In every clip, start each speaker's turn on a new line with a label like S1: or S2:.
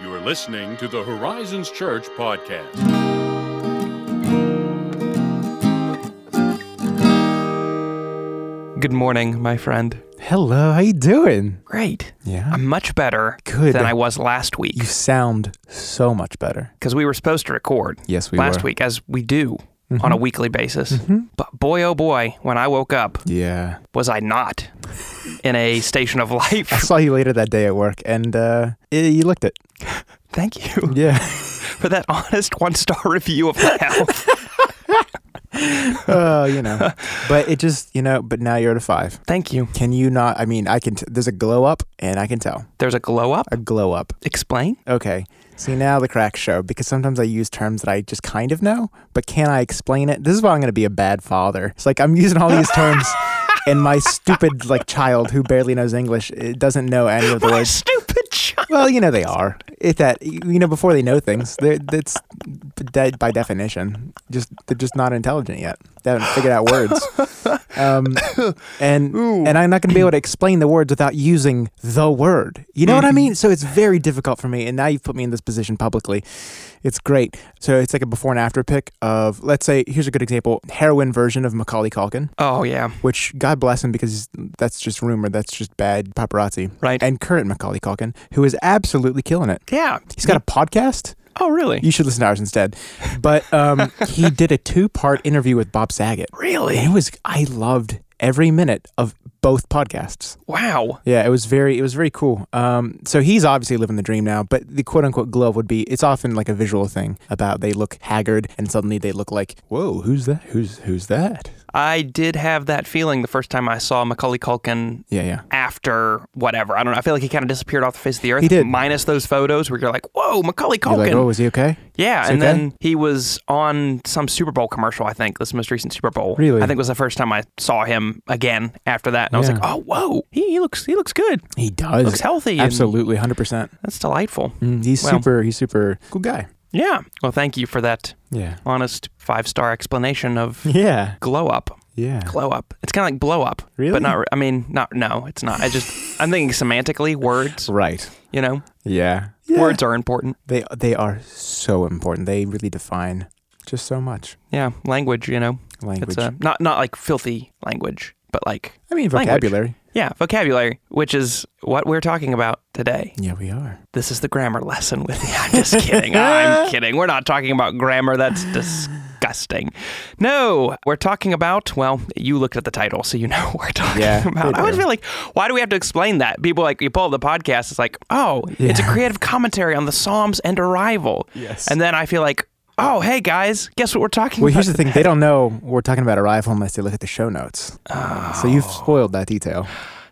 S1: You are listening to the Horizons Church podcast.
S2: Good morning, my friend.
S3: Hello, how you doing?
S2: Great.
S3: Yeah.
S2: I'm much better
S3: Good.
S2: than I was last week
S3: You sound so much better.
S2: because we were supposed to record
S3: Yes, we
S2: last
S3: were.
S2: Week, as we do on a weekly basis. But boy, oh boy, when I woke up,
S3: Yeah.
S2: was I not in a station of life.
S3: I saw you later that day at work and uh you looked it.
S2: Thank you
S3: Yeah.
S2: for that honest one star review of my health.
S3: Oh, you know. But it just, you know, but now you're at a 5.
S2: Thank you.
S3: Can you not I mean, I can t- there's a glow up and I can tell.
S2: There's a glow up.
S3: A glow up.
S2: Explain.
S3: Okay. See now the cracks show because sometimes I use terms that I just kind of know, but can I explain it? This is why I'm going to be a bad father. It's like I'm using all these terms, and my stupid like child who barely knows English it doesn't know any of the
S2: My
S3: words.
S2: stupid child.
S3: Well, you know they are. If that you know before they know things, they're, that's that by definition. Just they're just not intelligent yet. They haven't figured out words. Um, and and I'm not going to be able to explain the words without using the word. You know what I mean? So it's very difficult for me. And now you've put me in this position publicly. It's great. So it's like a before and after pick of let's say here's a good example heroin version of Macaulay Culkin,
S2: Oh, yeah.
S3: which God bless him because that's just rumor. That's just bad paparazzi.
S2: Right.
S3: And current Macaulay Culkin, who is absolutely killing it.
S2: Yeah.
S3: He's got a podcast.
S2: Oh, really?
S3: You should listen to ours instead. But um, he did a two part interview with Bob Saget.
S2: Really?
S3: And it was, I loved every minute of both podcasts.
S2: Wow.
S3: Yeah, it was very, it was very cool. Um, so he's obviously living the dream now, but the quote unquote glove would be, it's often like a visual thing about they look haggard and suddenly they look like, whoa, who's that? Who's, who's that?
S2: I did have that feeling the first time I saw Macaulay Culkin
S3: Yeah, yeah.
S2: after whatever. I don't know. I feel like he kind of disappeared off the face of the earth.
S3: He did.
S2: Minus those photos where you're like, whoa, Macaulay
S3: You're
S2: Culkin.
S3: like, oh, is he okay?
S2: yeah.
S3: is
S2: And
S3: okay?
S2: then he was on some Super Bowl commercial, I think, this most recent Super Bowl.
S3: Really?
S2: I think was the first time I saw him again after that. And I was like, oh, whoa. He, he looks he looks good.
S3: He does.
S2: Looks healthy.
S3: Absolutely, 100%.
S2: That's delightful.
S3: Mm, he's
S2: Well.
S3: super, he's super cool guy.
S2: Yeah. Well, thank you for that
S3: Yeah.
S2: honest five star explanation of
S3: Yeah.
S2: glow up.
S3: Yeah.
S2: Glow up. It's kind of like blow up.
S3: Really?
S2: But not, I mean, not, no, it's not. I just, I'm thinking semantically, words,
S3: Right.
S2: you know?
S3: Yeah.
S2: Words are important.
S3: They they are so important. They really define just so much
S2: Yeah, language. You know,
S3: language.
S2: it's uh, not not like filthy language, but like
S3: I mean
S2: language. Yeah, vocabulary, which is what we're talking about today.
S3: Yeah, we are.
S2: This is the grammar lesson with you. I'm just kidding. I'm kidding. We're not talking about grammar. That's disgusting. No, we're talking about. Well, you looked at the title, so you know what we're talking
S3: Yeah,
S2: about.
S3: I
S2: always feel like, why do we have to explain that? People like you pull up the podcast. It's like, oh, it's a creative commentary on the Psalms and arrival.
S3: Yes.
S2: And then I feel like, oh, hey guys, guess what we're talking
S3: Well,
S2: about?
S3: Well, here's the thing. They don't know we're talking about arrival unless they look at the show notes. So you've oh. spoiled that detail.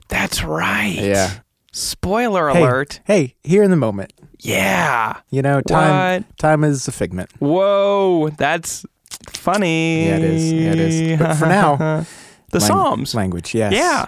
S2: That's right.
S3: Yeah.
S2: Spoiler
S3: Hey,
S2: alert.
S3: Hey, here in the moment.
S2: Yeah.
S3: You know, time time is a figment.
S2: Whoa, that's funny.
S3: Yeah, it is. Yeah, it is. But for now,
S2: the
S3: lang-
S2: Psalms.
S3: language. Yes.
S2: Yeah.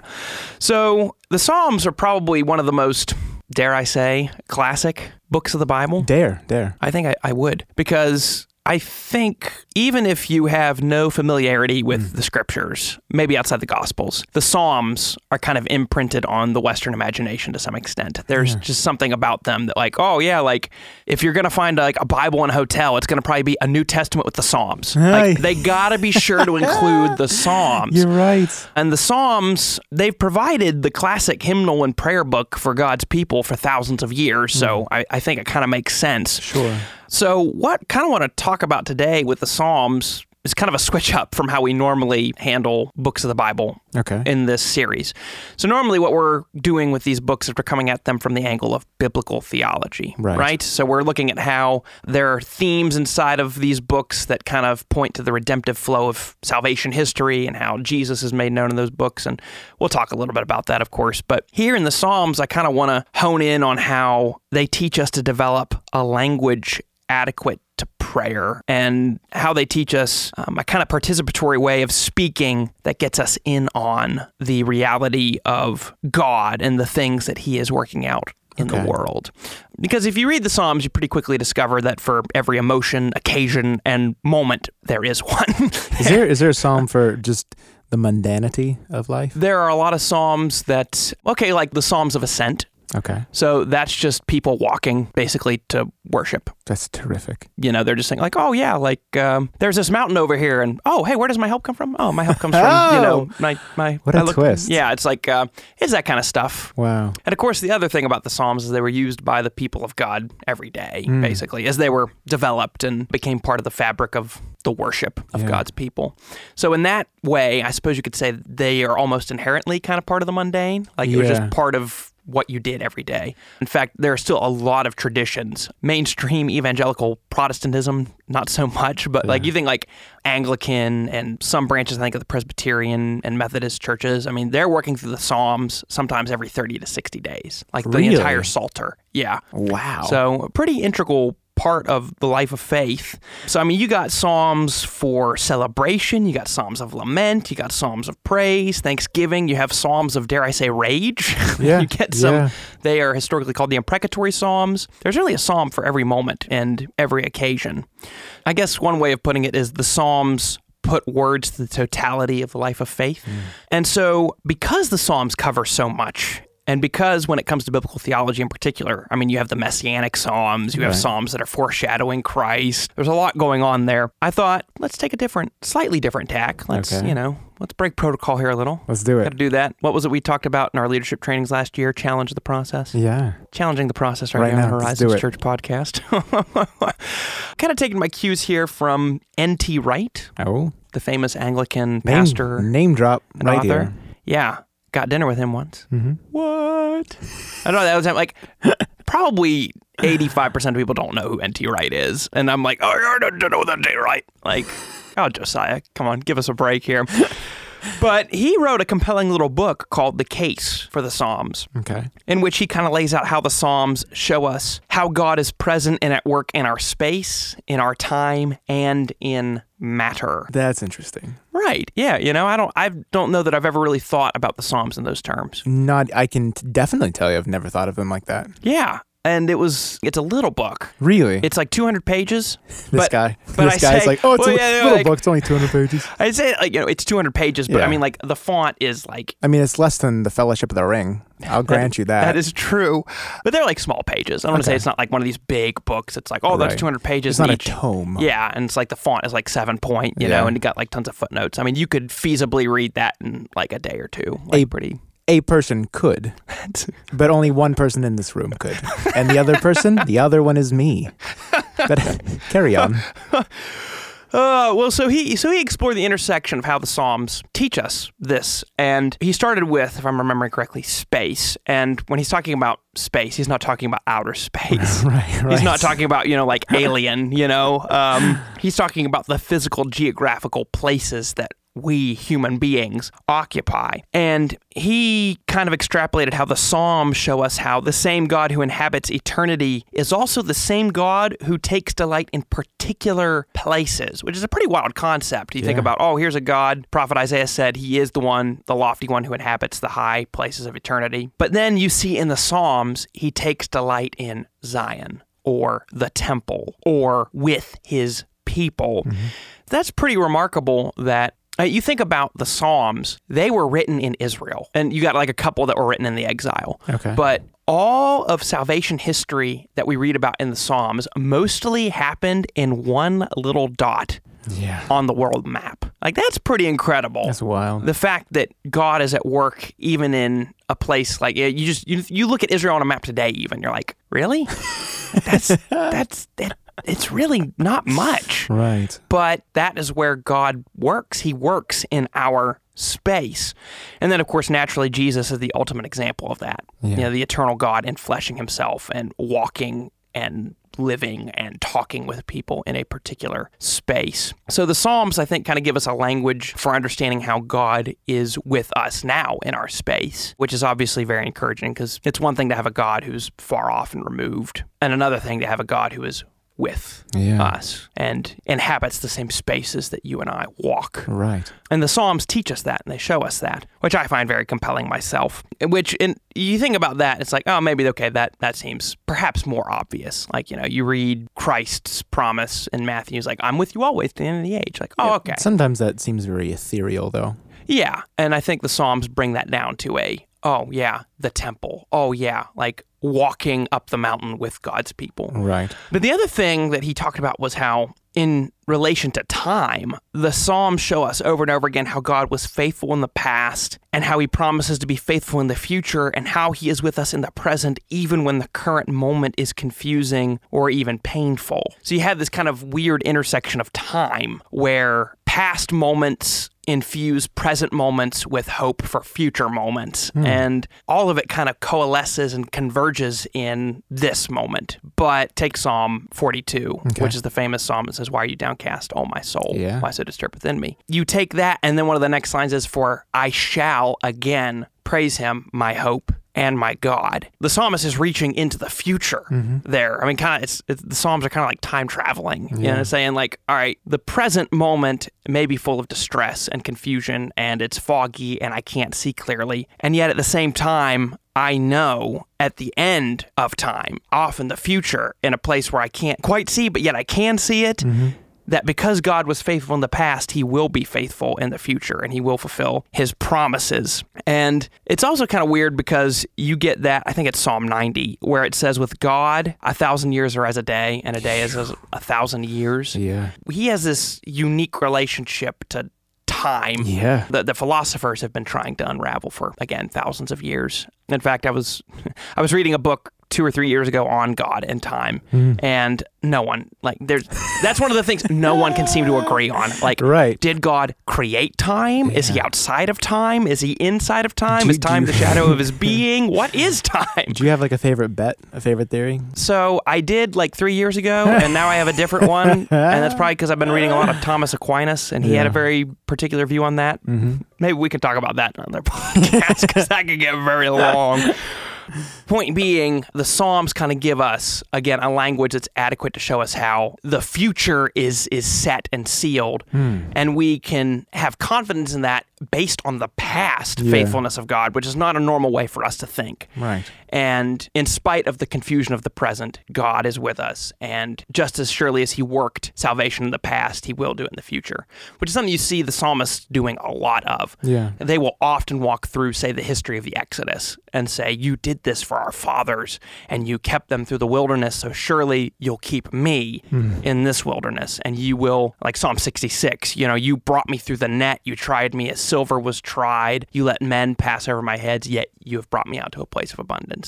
S2: So the Psalms are probably one of the most, dare I say, classic books of the Bible.
S3: Dare, dare.
S2: I think I, I would because I think even if you have no familiarity with
S3: Hmm.
S2: the scriptures, maybe outside the Gospels, the Psalms are kind of imprinted on the Western imagination to some extent. There's just something about them that, like, oh yeah, like if you're gonna find like a Bible in a hotel, it's gonna probably be a New Testament with the Psalms. Like they gotta be sure to include the Psalms.
S3: You're right.
S2: And the Psalms, they've provided the classic hymnal and prayer book for God's people for thousands of years. So I, I think it kind of makes sense.
S3: Sure.
S2: So, what kind of want to talk about today with the Psalms is kind of a switch up from how we normally handle books of the Bible
S3: Okay.
S2: in this series. So, normally what we're doing with these books is we're coming at them from the angle of biblical theology,
S3: Right.
S2: So, we're looking at how there are themes inside of these books that kind of point to the redemptive flow of salvation history and how Jesus is made known in those books. And we'll talk a little bit about that, of course. But here in the Psalms, I kind of want to hone in on how they teach us to develop a language adequate to prayer and how they teach us um, a kind of participatory way of speaking that gets us in on the reality of God and the things that He is working out in
S3: Okay.
S2: the world. Because if you read the Psalms, you pretty quickly discover that for every emotion, occasion, and moment, there is one.
S3: Is there is there a psalm for just the mundanity of life?
S2: there are a lot of Psalms that, okay, like the Psalms of Ascent.
S3: Okay.
S2: So that's just people walking basically to worship.
S3: That's terrific.
S2: You know, they're just saying like, oh yeah, like um, there's this mountain over here, and oh hey, where does my help come from? Oh, my help comes from you know my my.
S3: What a
S2: look-
S3: twist.
S2: Yeah, it's like uh, it's that kind of stuff.
S3: Wow.
S2: And of course, the other thing about the Psalms is they were used by the people of God every day,
S3: Hmm.
S2: basically, as they were developed and became part of the fabric of the worship of
S3: Yeah.
S2: God's people. So, in that way, I suppose you could say they are almost inherently kind of part of the mundane. Like it was just part of what you did every day. In fact, there are still a lot of traditions. Mainstream evangelical Protestantism, not so much, but like you think like Anglican and some branches, I think, of the Presbyterian and Methodist churches. I mean, they're working through the Psalms sometimes every 30 to 60 days, like the entire Psalter. Yeah.
S3: Wow.
S2: So, pretty integral part of the life of faith. So, I mean, you got Psalms for celebration, you got Psalms of lament, you got Psalms of praise, thanksgiving, you have Psalms of, dare I say, rage.
S3: Yeah,
S2: you get some,
S3: yeah.
S2: they are historically called the imprecatory Psalms. There's really a Psalm for every moment and every occasion. I guess one way of putting it is the Psalms put words to the totality of the life of faith. Mm. And so, because the Psalms cover so much, and because when it comes to biblical theology in particular, I mean, you have the messianic Psalms, you have
S3: Right.
S2: Psalms that are foreshadowing Christ. There's a lot going on there. I thought, let's take a different, slightly different tack. Let's,
S3: Okay.
S2: you know, let's break protocol here a little.
S3: Let's do it.
S2: Got to do that. What was it we talked about in our leadership trainings last year? Challenge the process
S3: Yeah.
S2: challenging the process right,
S3: Right
S2: on
S3: now,
S2: Horizons. Church podcast. kind of taking my cues here from N.T. Wright,
S3: Oh.
S2: the famous Anglican
S3: Name,
S2: pastor
S3: Name drop right
S2: author.
S3: here.
S2: Yeah, got dinner with him once.
S3: Mm-hmm.
S2: What? I don't know. That was like probably eighty-five percent of people don't know who N.T. Wright is, and I'm like, oh, I don't know who N.T. Wright. Like, oh, Josiah, come on, give us a break here. But he wrote a compelling little book called The Case for the Psalms
S3: Okay.
S2: in which he kind of lays out how the Psalms show us how God is present and at work in our space, in our time, and in matter.
S3: That's interesting.
S2: Right. Yeah. You know, I don't. I don't know that I've ever really thought about the Psalms in those terms.
S3: Not. I can t- definitely tell you. I've never thought of them like that.
S2: Yeah. And it was. It's a little book.
S3: Really.
S2: It's like 200 pages.
S3: this
S2: but-
S3: guy.
S2: but
S3: this
S2: I
S3: guy's
S2: say-
S3: like, oh, it's
S2: well,
S3: a
S2: yeah, yeah,
S3: little
S2: like-
S3: book. It's only 200 pages.
S2: I say like you know it's 200 pages, but I mean like the font is like
S3: I mean, it's less than the Fellowship of the Ring. I'll grant you that.
S2: that is true, but they're like small pages. I don't want to say it's not like one of these big books. It's like oh, that's
S3: Right.
S2: 200 pages.
S3: It's not a tome.
S2: Yeah, and it's like the font is like seven point, you
S3: Yeah.
S2: know, and it got like tons of footnotes. I mean, you could feasibly read that in like a day or two. Like
S3: A-
S2: pretty.
S3: A person could, but only one person in this room could, and the other person, the other one is me. But carry on.
S2: Uh, well, so he so he explored the intersection of how the Psalms teach us this, and he started with, if I'm remembering correctly, space. And when he's talking about space, he's not talking about outer space.
S3: Right. Right.
S2: He's not talking about, you know, like alien, you know. Um, he's talking about the physical geographical places that we human beings occupy. And he kind of extrapolated how the Psalms show us how the same God who inhabits eternity is also the same God who takes delight in particular places, which is a pretty wild concept. You think about, oh, here's a God. Prophet Isaiah said he is the one, the lofty one who inhabits the high places of eternity. But then you see in the Psalms, he takes delight in Zion or the temple or with his people. Mm-hmm. That's pretty remarkable that uh, you think about the Psalms, they were written in Israel, and you got like a couple that were written in the exile.
S3: Okay.
S2: But all of salvation history that we read about in the Psalms mostly happened in one little dot
S3: Yeah.
S2: on the world map. Like, that's pretty incredible
S3: That's wild.
S2: the fact that God is at work even in a place like you just you, you look at Israel on a map today even you're like really that's that's that, it's really not much
S3: Right.
S2: but that is where God works he works in our space and then of course naturally Jesus is the ultimate example of that
S3: Yeah.
S2: you know the eternal God enfleshing himself and walking and living and talking with people in a particular space. So the Psalms, I think, kind of give us a language for understanding how God is with us now in our space, which is obviously very encouraging because it's one thing to have a God who's far off and removed, and another thing to have a God who is with
S3: Yeah.
S2: us and inhabits the same spaces that you and I walk.
S3: Right.
S2: And the Psalms teach us that and they show us that, which I find very compelling myself. Which, in, you think about that, it's like, oh, maybe, okay, that, that seems perhaps more obvious. Like, you know, you read Christ's promise in Matthew's, like, I'm with you always to the end of the age. Like, oh, okay.
S3: Sometimes that seems very ethereal, though.
S2: Yeah. And I think the Psalms bring that down to a, oh yeah, the temple. Oh yeah, like walking up the mountain with God's people.
S3: Right.
S2: But the other thing that he talked about was how, in relation to time, the Psalms show us over and over again how God was faithful in the past and how he promises to be faithful in the future and how he is with us in the present, even when the current moment is confusing or even painful. So you have this kind of weird intersection of time where past moments infuse present moments with hope for future moments. Hmm. And all of it kind of coalesces and converges in this moment. But take Psalm 42, which is the famous psalm that says, Why are you downcast, O my soul?
S3: Yeah.
S2: Why so disturbed within me? You take that, and then one of the next lines is, For I shall again praise him, my hope and my God. The psalmist is reaching into the future mm-hmm. there. I mean, kind of, it's, it's the psalms are kind of like time traveling. You know, saying like, all right, the present moment may be full of distress and confusion, and it's foggy, and I can't see clearly, and yet at the same time. I know at the end of time, off in the future, in a place where I can't quite see, but yet I can see it, mm-hmm. That because God was faithful in the past, he will be faithful in the future and he will fulfill his promises. And it's also kind of weird because you get that, I think it's Psalm 90, where it says, With God, a thousand years are as a day, and a day is as a thousand years.
S3: Yeah.
S2: He has this unique relationship to time
S3: Yeah.
S2: that the philosophers have been trying to unravel for again thousands of years. In fact, I was I was reading a book two or three years ago on God and time, and no one like there's that's one of the things no one can seem to agree on. Like,
S3: Right.
S2: did God create time? Is he outside of time? Is he inside of time?
S3: Do-
S2: is time
S3: do-
S2: the shadow of his being? What is time?
S3: Do you have like a favorite bet, a favorite theory?
S2: So I did like three years ago, and now I have a different one, and that's probably because I've been reading a lot of Thomas Aquinas, and he had a very particular view on that. Mm-hmm. Maybe we could talk about that on another podcast because that could get very long. Point being, the Psalms kind of give us again a language that's adequate to show us how the future is is set and sealed, hmm. and we can have confidence in that based on the past
S3: Yeah.
S2: faithfulness of God, which is not a normal way for us to think.
S3: Right.
S2: And in spite of the confusion of the present, God is with us. And just as surely as He worked salvation in the past, He will do it in the future, which is something you see the psalmists doing a lot of.
S3: Yeah.
S2: They will often walk through, say, the history of the Exodus and say, You did this for our fathers, and you kept them through the wilderness, so surely you'll keep me hmm. in this wilderness. And you will, like Psalm 66, you know, you brought me through the net, you tried me as silver was tried, you let men pass over my heads, yet you have brought me out to a place of abundance.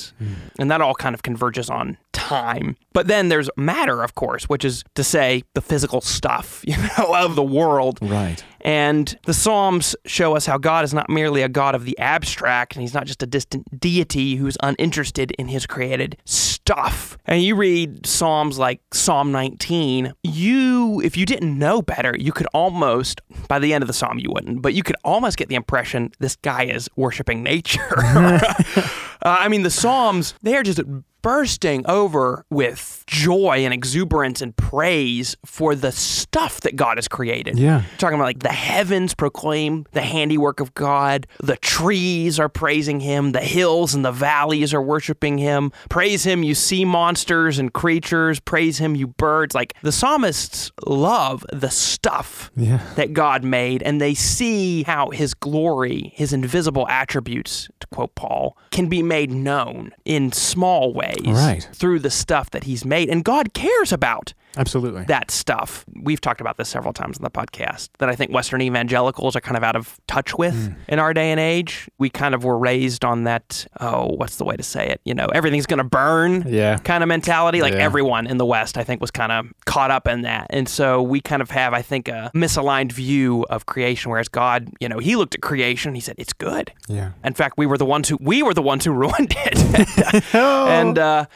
S2: And that all kind of converges on time. But then there's matter, of course, which is to say the physical stuff, you know, of the world.
S3: Right.
S2: And the Psalms show us how God is not merely a God of the abstract, and He's not just a distant deity who's uninterested in His created stuff. And you read Psalms like Psalm 19, you, if you didn't know better, you could almost, by the end of the Psalm, you wouldn't, but you could almost get the impression this guy is worshiping nature. uh, I mean, the Psalms, they are just bursting over with joy and exuberance and praise for the stuff that God has created.
S3: Yeah.
S2: Talking about like the heavens proclaim the handiwork of God, the trees are praising him, the hills and the valleys are worshiping him. Praise him, you sea monsters and creatures, praise him, you birds. Like the psalmists love the stuff
S3: Yeah.
S2: that God made, and they see how his glory, his invisible attributes, to quote Paul, can be made known in small ways
S3: Right.
S2: through the stuff that he's made. And God cares about
S3: Absolutely.
S2: that stuff. We've talked about this several times on the podcast that I think Western evangelicals are kind of out of touch with
S3: Hmm.
S2: in our day and age. We kind of were raised on that, oh, what's the way to say it? You know, everything's going to burn
S3: Yeah.
S2: kind of mentality. Like
S3: Yeah.
S2: everyone in the West, I think, was kind of caught up in that. And so we kind of have, I think, a misaligned view of creation, whereas God, you know, he looked at creation, he said, it's good.
S3: Yeah.
S2: In fact, we were the ones who we were the ones who ruined it. and uh,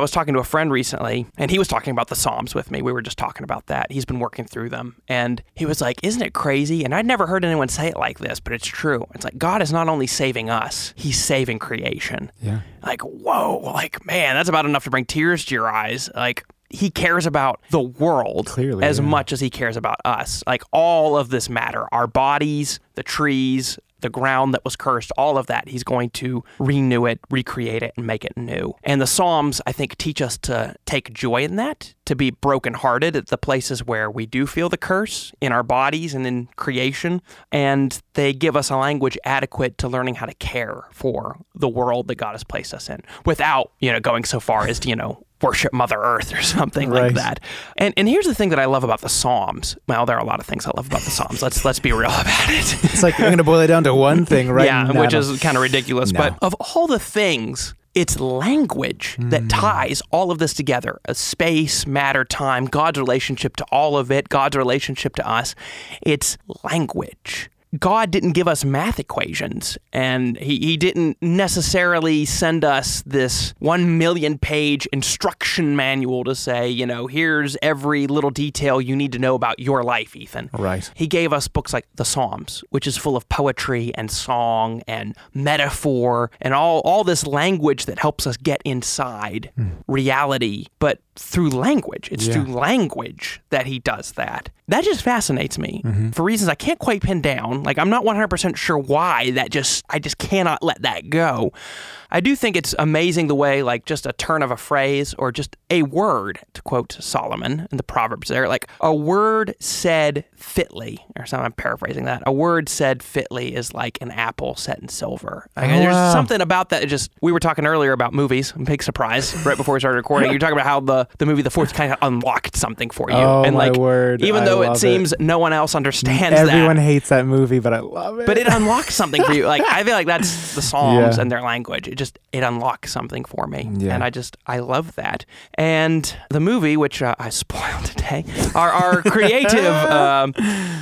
S2: I was talking to a friend recently, and he was talking about the Psalms with me. We were just talking about that. He's been working through them, and he was like, "Isn't it crazy?" And I'd never heard anyone say it like this, but it's true. It's like God is not only saving us; He's saving creation.
S3: Yeah.
S2: Like, whoa, like man, that's about enough to bring tears to your eyes. Like. He cares about the world
S3: Clearly,
S2: as
S3: yeah.
S2: much as he cares about us. Like all of this matter, our bodies, the trees, the ground that was cursed, all of that. He's going to renew it, recreate it, and make it new. And the Psalms, I think, teach us to take joy in that, to be brokenhearted at the places where we do feel the curse in our bodies and in creation. And they give us a language adequate to learning how to care for the world that God has placed us in without, you know, going so far as to, you know, worship Mother Earth or something
S3: Right.
S2: like that. And and here's the thing that I love about the Psalms. Well, there are a lot of things I love about the Psalms. Let's let's be real about it.
S3: It's like I'm going to boil it down to one thing, right?
S2: yeah,
S3: No,
S2: which is kind of ridiculous.
S3: No.
S2: But of all the things, it's language that mm. ties all of this together a space, matter, time, God's relationship to all of it, God's relationship to us. It's language. God didn't give us math equations, and he, he didn't necessarily send us this one million page instruction manual to say, you know, here's every little detail you need to know about your life, Ethan.
S3: Right.
S2: He gave us books like the Psalms, which is full of poetry and song and metaphor and all, all this language that helps us get inside hmm. reality, but through language. It's
S3: Yeah.
S2: through language that he does that. That just fascinates me mm-hmm. for reasons I can't quite pin down. Like I'm not 100% sure why that just I just cannot let that go. I do think it's amazing the way like just a turn of a phrase or just a word to quote Solomon in the Proverbs there like a word said fitly or something I'm paraphrasing that. A word said fitly is like an apple set in silver. Like,
S3: Oh,
S2: there's
S3: wow.
S2: something about that just we were talking earlier about movies. Big surprise right before we started recording. You're talking about how the the movie The Fourth kind of unlocked something for you
S3: Oh,
S2: and
S3: my
S2: like
S3: word.
S2: even
S3: I
S2: though it
S3: love it.
S2: seems no one else understands that
S3: Everyone
S2: that
S3: hates that movie, but I love it.
S2: but it unlocks something for you. Like I feel like that's the Psalms
S3: Yeah.
S2: and their language. It just it unlocks something for me,
S3: Yeah.
S2: and I just I love that. And the movie, which uh, I spoiled today, our our creative um,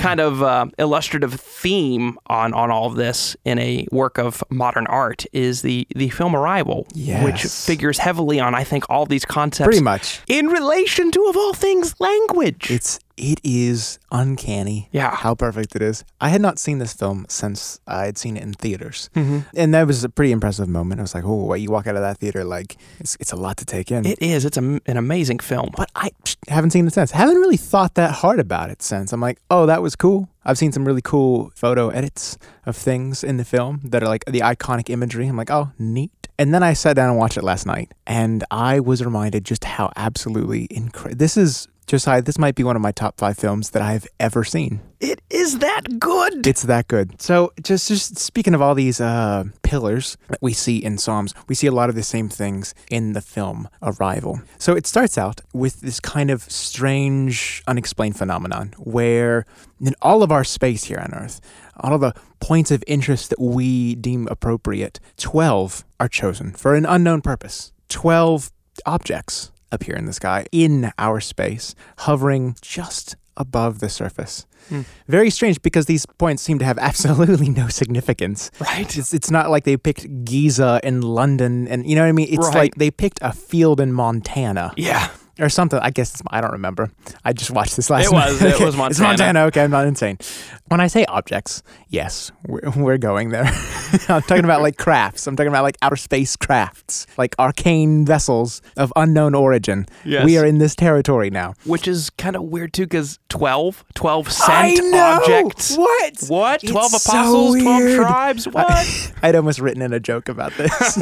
S2: kind of um illustrative theme on on all of this in a work of modern art is the the film Arrival, which figures heavily on I think all these concepts
S3: pretty much.
S2: in relation to of all things language.
S3: It's it is uncanny.
S2: Yeah.
S3: how perfect it is. I had not seen this film since I had seen it in theaters,
S2: Mm-hmm.
S3: and that was a pretty impressive moment. I was like, "Oh, you walk out of that theater like it's it's a lot to take in."
S2: it is. It's a, an amazing film.
S3: but I haven't seen it since. Haven't really thought that hard about it since. I'm like, oh, that was cool. I've seen some really cool photo edits of things in the film that are like the iconic imagery. I'm like, oh, neat. And then I sat down and watched it last night, and I was reminded just how absolutely incredible. This is Josiah. This might be one of my top five films that I've ever seen.
S2: It is that good.
S3: It's that good. So just just speaking of all these uh, pillars that we see in Psalms, we see a lot of the same things in the film Arrival. So it starts out with this kind of strange, unexplained phenomenon where in all of our space here on Earth, all of the points of interest that we deem appropriate, twelve are chosen for an unknown purpose. Twelve objects appear in the sky in our space, hovering just above the surface. Hmm. Very strange because these points seem to have absolutely no significance.
S2: Right.
S3: It's, it's not like they picked Giza in London and you know what I mean? It's
S2: Right.
S3: like they picked a field in Montana
S2: Yeah.
S3: Or something. I guess it's, I don't remember. I just watched this last
S2: It was-
S3: night.
S2: it was Montana.
S3: It's
S2: Montana.
S3: Okay, I'm not insane. When I say objects, yes, we're, we're going there. I'm talking about like crafts. I'm talking about like outer space crafts, like arcane vessels of unknown origin.
S2: Yes.
S3: We are in this territory now.
S2: Which is kind of weird too, because 12, 12 sent
S3: I know!
S2: objects.
S3: What?
S2: What?
S3: It's
S2: 12
S3: so
S2: apostles, 12 tribes? What?
S3: I'd almost written in a joke about this.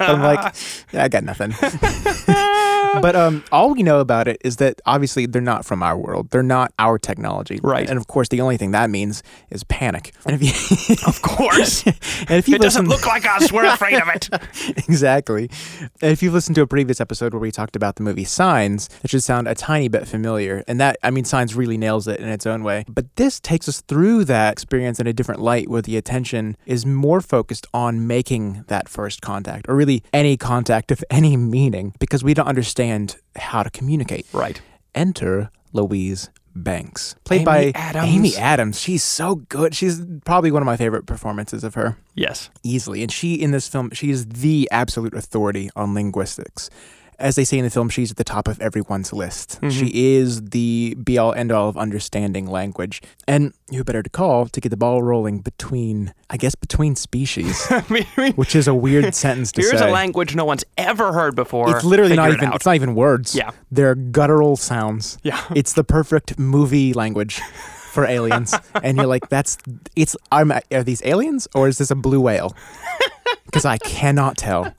S3: I'm like, yeah, I got nothing. but um, all we know about it is that obviously they're not from our world. They're not our technology.
S2: Right.
S3: And of course, the only thing that means is panic. And if you,
S2: of course.
S3: and if you
S2: it doesn't look like us. We're afraid of it.
S3: exactly. And if you've listened to a previous episode where we talked about the movie Signs, it should sound a tiny bit familiar. And that, I mean, Signs really nails it in its own way. But this takes us through that experience in a different light where the attention is more focused on making that first contact, or really any contact of any meaning, because we don't understand how to communicate.
S2: Right.
S3: Enter Louise Banks, played
S2: Amy
S3: by
S2: Adams.
S3: Amy Adams. She's so good. She's probably one of my favorite performances of her
S2: Yes.
S3: easily. And she, in this film, she is the absolute authority on linguistics. As they say in the film, she's at the top of everyone's list.
S2: Mhm.
S3: She is the be all end all of understanding language. And who better to call to get the ball rolling between, I guess, between species,
S2: I mean,
S3: which is a weird sentence to
S2: here's
S3: say.
S2: a language no one's ever heard before.
S3: it's literally not
S2: Figure it
S3: even.
S2: out.
S3: It's not even words.
S2: Yeah.
S3: they're guttural sounds.
S2: Yeah.
S3: It's the perfect movie language for aliens, and you're like, that's it's. I'm, are these aliens or is this a blue whale? Because I cannot tell.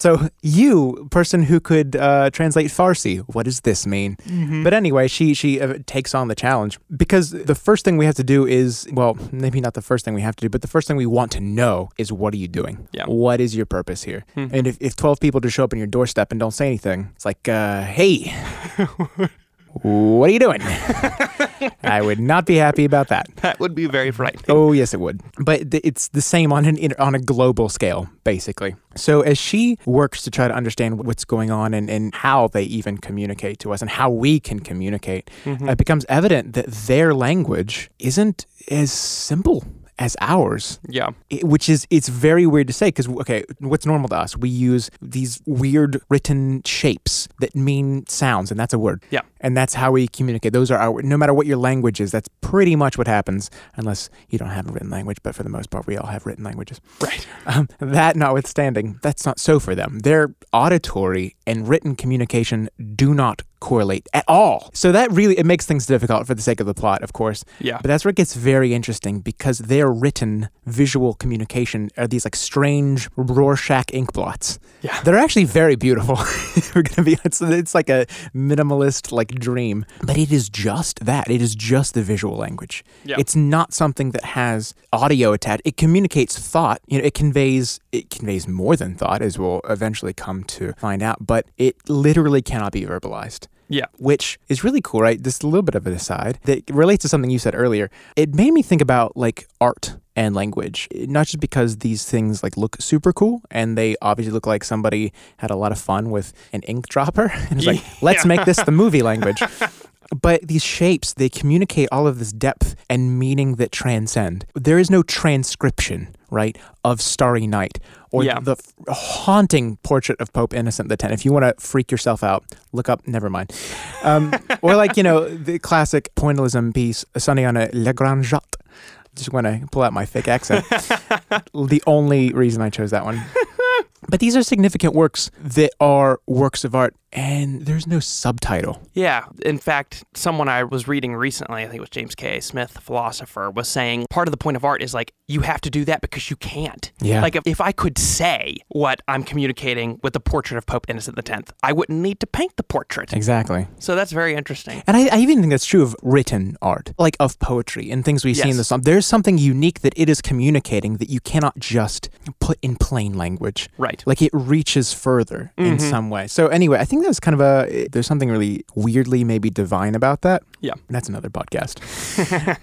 S3: So you, person who could uh, translate Farsi, what does this mean?
S2: Mm-hmm.
S3: But anyway, she she uh, takes on the challenge because the first thing we have to do is well, maybe not the first thing we have to do, but the first thing we want to know is what are you doing?
S2: Yeah.
S3: What is your purpose here?
S2: Hmm.
S3: And if, if twelve people just show up on your doorstep and don't say anything, it's like, uh, hey, what are you doing? I would not be happy about that.
S2: That would be very frightening.
S3: Oh, yes, it would. But th- it's the same on an on a global scale, basically. So as she works to try to understand what's going on and, and how they even communicate to us and how we can communicate,
S2: Mhm.
S3: it becomes evident that their language isn't as simple as ours
S2: yeah.
S3: it- which is it's very weird to say because okay what's normal to us we use these weird written shapes that mean sounds and that's a word
S2: Yeah.
S3: and that's how we communicate those are our no matter what your language is that's pretty much what happens unless you don't have a written language but for the most part we all have written languages
S2: Right.
S3: um, that notwithstanding that's not so for them their auditory and written communication do not correlate at all so that really it makes things difficult for the sake of the plot of course
S2: Yeah.
S3: but that's where it gets very interesting because their written visual communication are these like strange Rorschach ink blots.
S2: Yeah.
S3: They're actually very beautiful. We're gonna be it's, it's like a minimalist like dream. But it is just that. It is just the visual language.
S2: Yeah.
S3: It's not something that has audio attached. It communicates thought. You know, it conveys it conveys more than thought, as we'll eventually come to find out, but it literally cannot be verbalized
S2: Yeah.
S3: which is really cool, right? Just a little bit of an aside that relates to something you said earlier. It made me think about like art and language, not just because these things like look super cool and they obviously look like somebody had a lot of fun with an ink dropper and it's like, let's make this the movie language. But these shapes, they communicate all of this depth and meaning that transcend. There is no transcription, right, of Starry Night or
S2: Yeah.
S3: the haunting portrait of Pope Innocent X. If you want to freak yourself out, look up, never mind. Um, or like, you know, the classic pointillism piece, Sunday on a La Grande Jatte. Just want to pull out my fake accent. the only reason I chose that one. But these are significant works that are works of art, and there's no subtitle.
S2: Yeah. In fact, someone I was reading recently, I think it was James K. Smith, the philosopher, was saying part of the point of art is like you have to do that because you can't.
S3: Yeah.
S2: Like if, if I could say what I'm communicating with the portrait of Pope Innocent X, I wouldn't need to paint the portrait.
S3: Exactly.
S2: So that's very interesting.
S3: And I, I even think that's true of written art, like of poetry and things we see in the song. There's something unique that it is communicating that you cannot just put in plain language.
S2: Right.
S3: Like it reaches further in
S2: Mhm.
S3: some way. So anyway, I think that was kind of a there's something really weirdly maybe divine about that.
S2: Yeah.
S3: That's another podcast.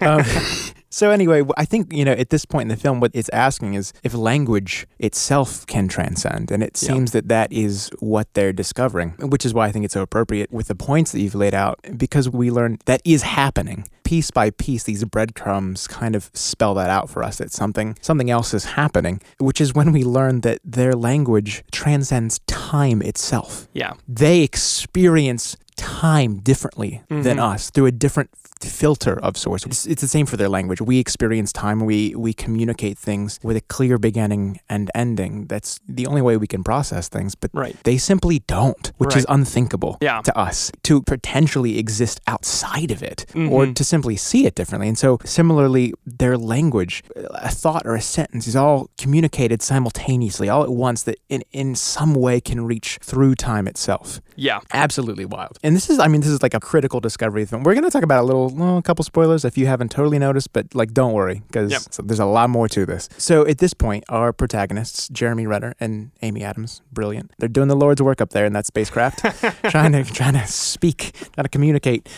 S3: um, so anyway, I think you know at this point in the film, what it's asking is if language itself can transcend, and it
S2: Yeah.
S3: seems that that is what they're discovering, which is why I think it's so appropriate with the points that you've laid out, because we learn that is happening piece by piece. These breadcrumbs kind of spell that out for us that something something else is happening, which is when we learn that their language transcends time itself
S2: Yeah.
S3: they experience time differently than
S2: Mhm.
S3: us through a different filter of sorts. It's, it's the same for their language. We experience time. We we communicate things with a clear beginning and ending. That's the only way we can process things. But
S2: Right.
S3: they simply don't, which is unthinkable
S2: Yeah.
S3: to us to potentially exist outside of it or
S2: Mhm.
S3: to simply see it differently. And so, similarly, their language, a thought or a sentence is all communicated simultaneously, all at once, that in, in some way can reach through time itself.
S2: Yeah.
S3: Absolutely wild. And this is, I mean, this is like a critical discovery film. We're going to talk about a little, well, a couple spoilers if you haven't totally noticed, but like, don't worry, because
S2: Yep.
S3: there's a lot more to this. So at this point, our protagonists, Jeremy Renner and Amy Adams, brilliant. They're doing the Lord's work up there in that spacecraft, trying to trying to speak, trying to communicate.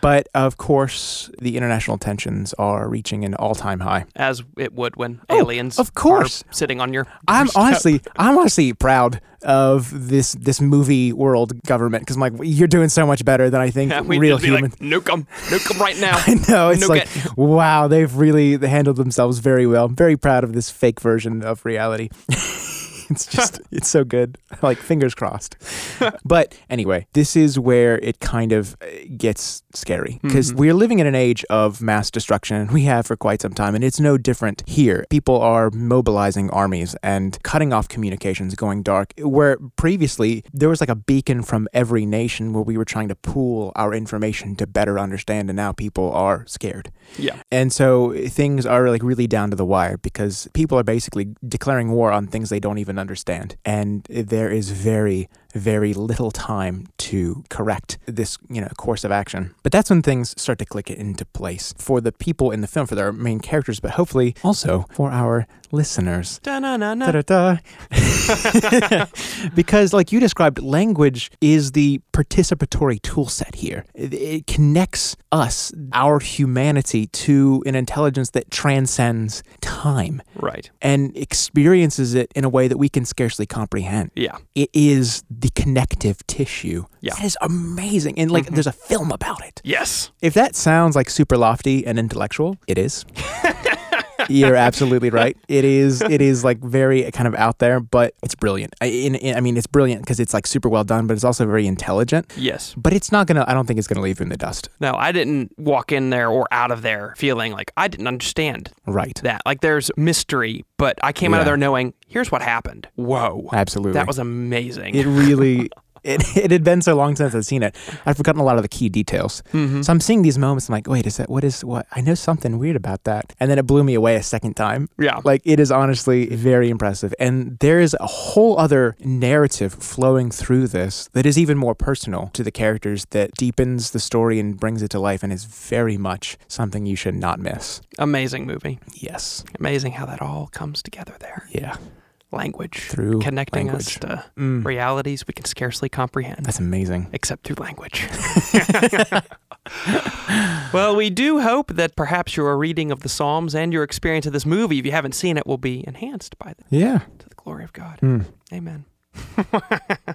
S3: But of course, the international tensions are reaching an all-time high.
S2: As it would when
S3: Oh,
S2: aliens
S3: of course.
S2: are sitting on your
S3: I'm honestly, I'm honestly proud of this this movie world government because I'm like, you're doing so much better than I think
S2: Yeah,
S3: real human.
S2: like, nuke them, nuke them right now.
S3: I know it's
S2: Nuke
S3: like,
S2: it.
S3: wow, they've really handled themselves very well. I'm very proud of this fake version of reality. it's just it's so good. Like fingers crossed. but anyway, this is where it kind of uh, gets scary because
S2: Mhm.
S3: we're living in an age of mass destruction and we have for quite some time and it's no different here. People are mobilizing armies and cutting off communications, going dark where previously there was like a beacon from every nation where we were trying to pool our information to better understand and now people are scared.
S2: Yeah.
S3: And so things are like really down to the wire because people are basically declaring war on things they don't even understand. And there is very, very little time to correct this, you know, course of action. But that's when things start to click into place for the people in the film, for their main characters, but hopefully also for our listeners. Because, like you described, language is the participatory tool set here. It, it connects us, our humanity, to an intelligence that transcends time
S2: Right.
S3: and experiences it in a way that we can scarcely comprehend.
S2: Yeah.
S3: It is the connective tissue.
S2: Yeah.
S3: That is amazing. And, like,
S2: Mhm.
S3: there's a film about it.
S2: Yes.
S3: If that sounds like super lofty and intellectual, it is. You're absolutely right. It is. It is like very eh, kind of out there, but it's brilliant. I, in, in, I mean, it's brilliant because it's like super well done, but it's also very intelligent.
S2: Yes.
S3: But it's not gonna. I don't think it's gonna leave you in the dust.
S2: No, I didn't walk in there or out of there feeling like I didn't understand
S3: Right.
S2: that. Like there's mystery, but I came out of there knowing here's what happened. Whoa.
S3: Absolutely.
S2: That was amazing.
S3: It really. It, it had been so long since I'd seen it. I'd forgotten a lot of the key details.
S2: Mhm.
S3: So I'm seeing these moments. I'm like, wait, is that what is what? I know something weird about that. And then it blew me away a second time.
S2: yeah.
S3: Like it is honestly very impressive. And there is a whole other narrative flowing through this that is even more personal to the characters that deepens the story and brings it to life and is very much something you should not miss.
S2: Amazing movie.
S3: Yes.
S2: Amazing how that all comes together there.
S3: Yeah.
S2: Language.
S3: Through
S2: Connecting
S3: language.
S2: us to
S3: Mm.
S2: realities we can scarcely comprehend.
S3: That's amazing.
S2: except through language. well, we do hope that perhaps your reading of the Psalms and your experience of this movie, if you haven't seen it, will be enhanced by the,
S3: Yeah.
S2: to the glory of God.
S3: Mm.
S2: Amen.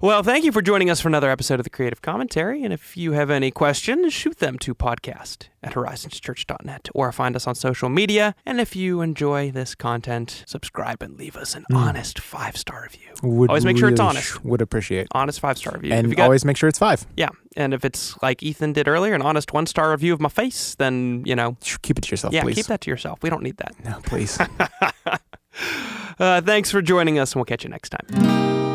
S2: well, thank you for joining us for another episode of the Creative Commentary. And if you have any questions, shoot them to podcast at horizonschurch.net or find us on social media. And if you enjoy this content, subscribe and leave us an
S3: Mm.
S2: honest five star review.
S3: Would
S2: Always make sure it's honest.
S3: Would appreciate.
S2: Honest five star review. If
S3: And
S2: you got-
S3: always make sure it's five.
S2: yeah. And if it's like Ethan did earlier, an honest one star review of my face, then, you know,
S3: Keep it to yourself,
S2: yeah,
S3: please.
S2: keep that to yourself. We don't need that.
S3: No, please.
S2: Uh, thanks for joining us, and we'll catch you next time.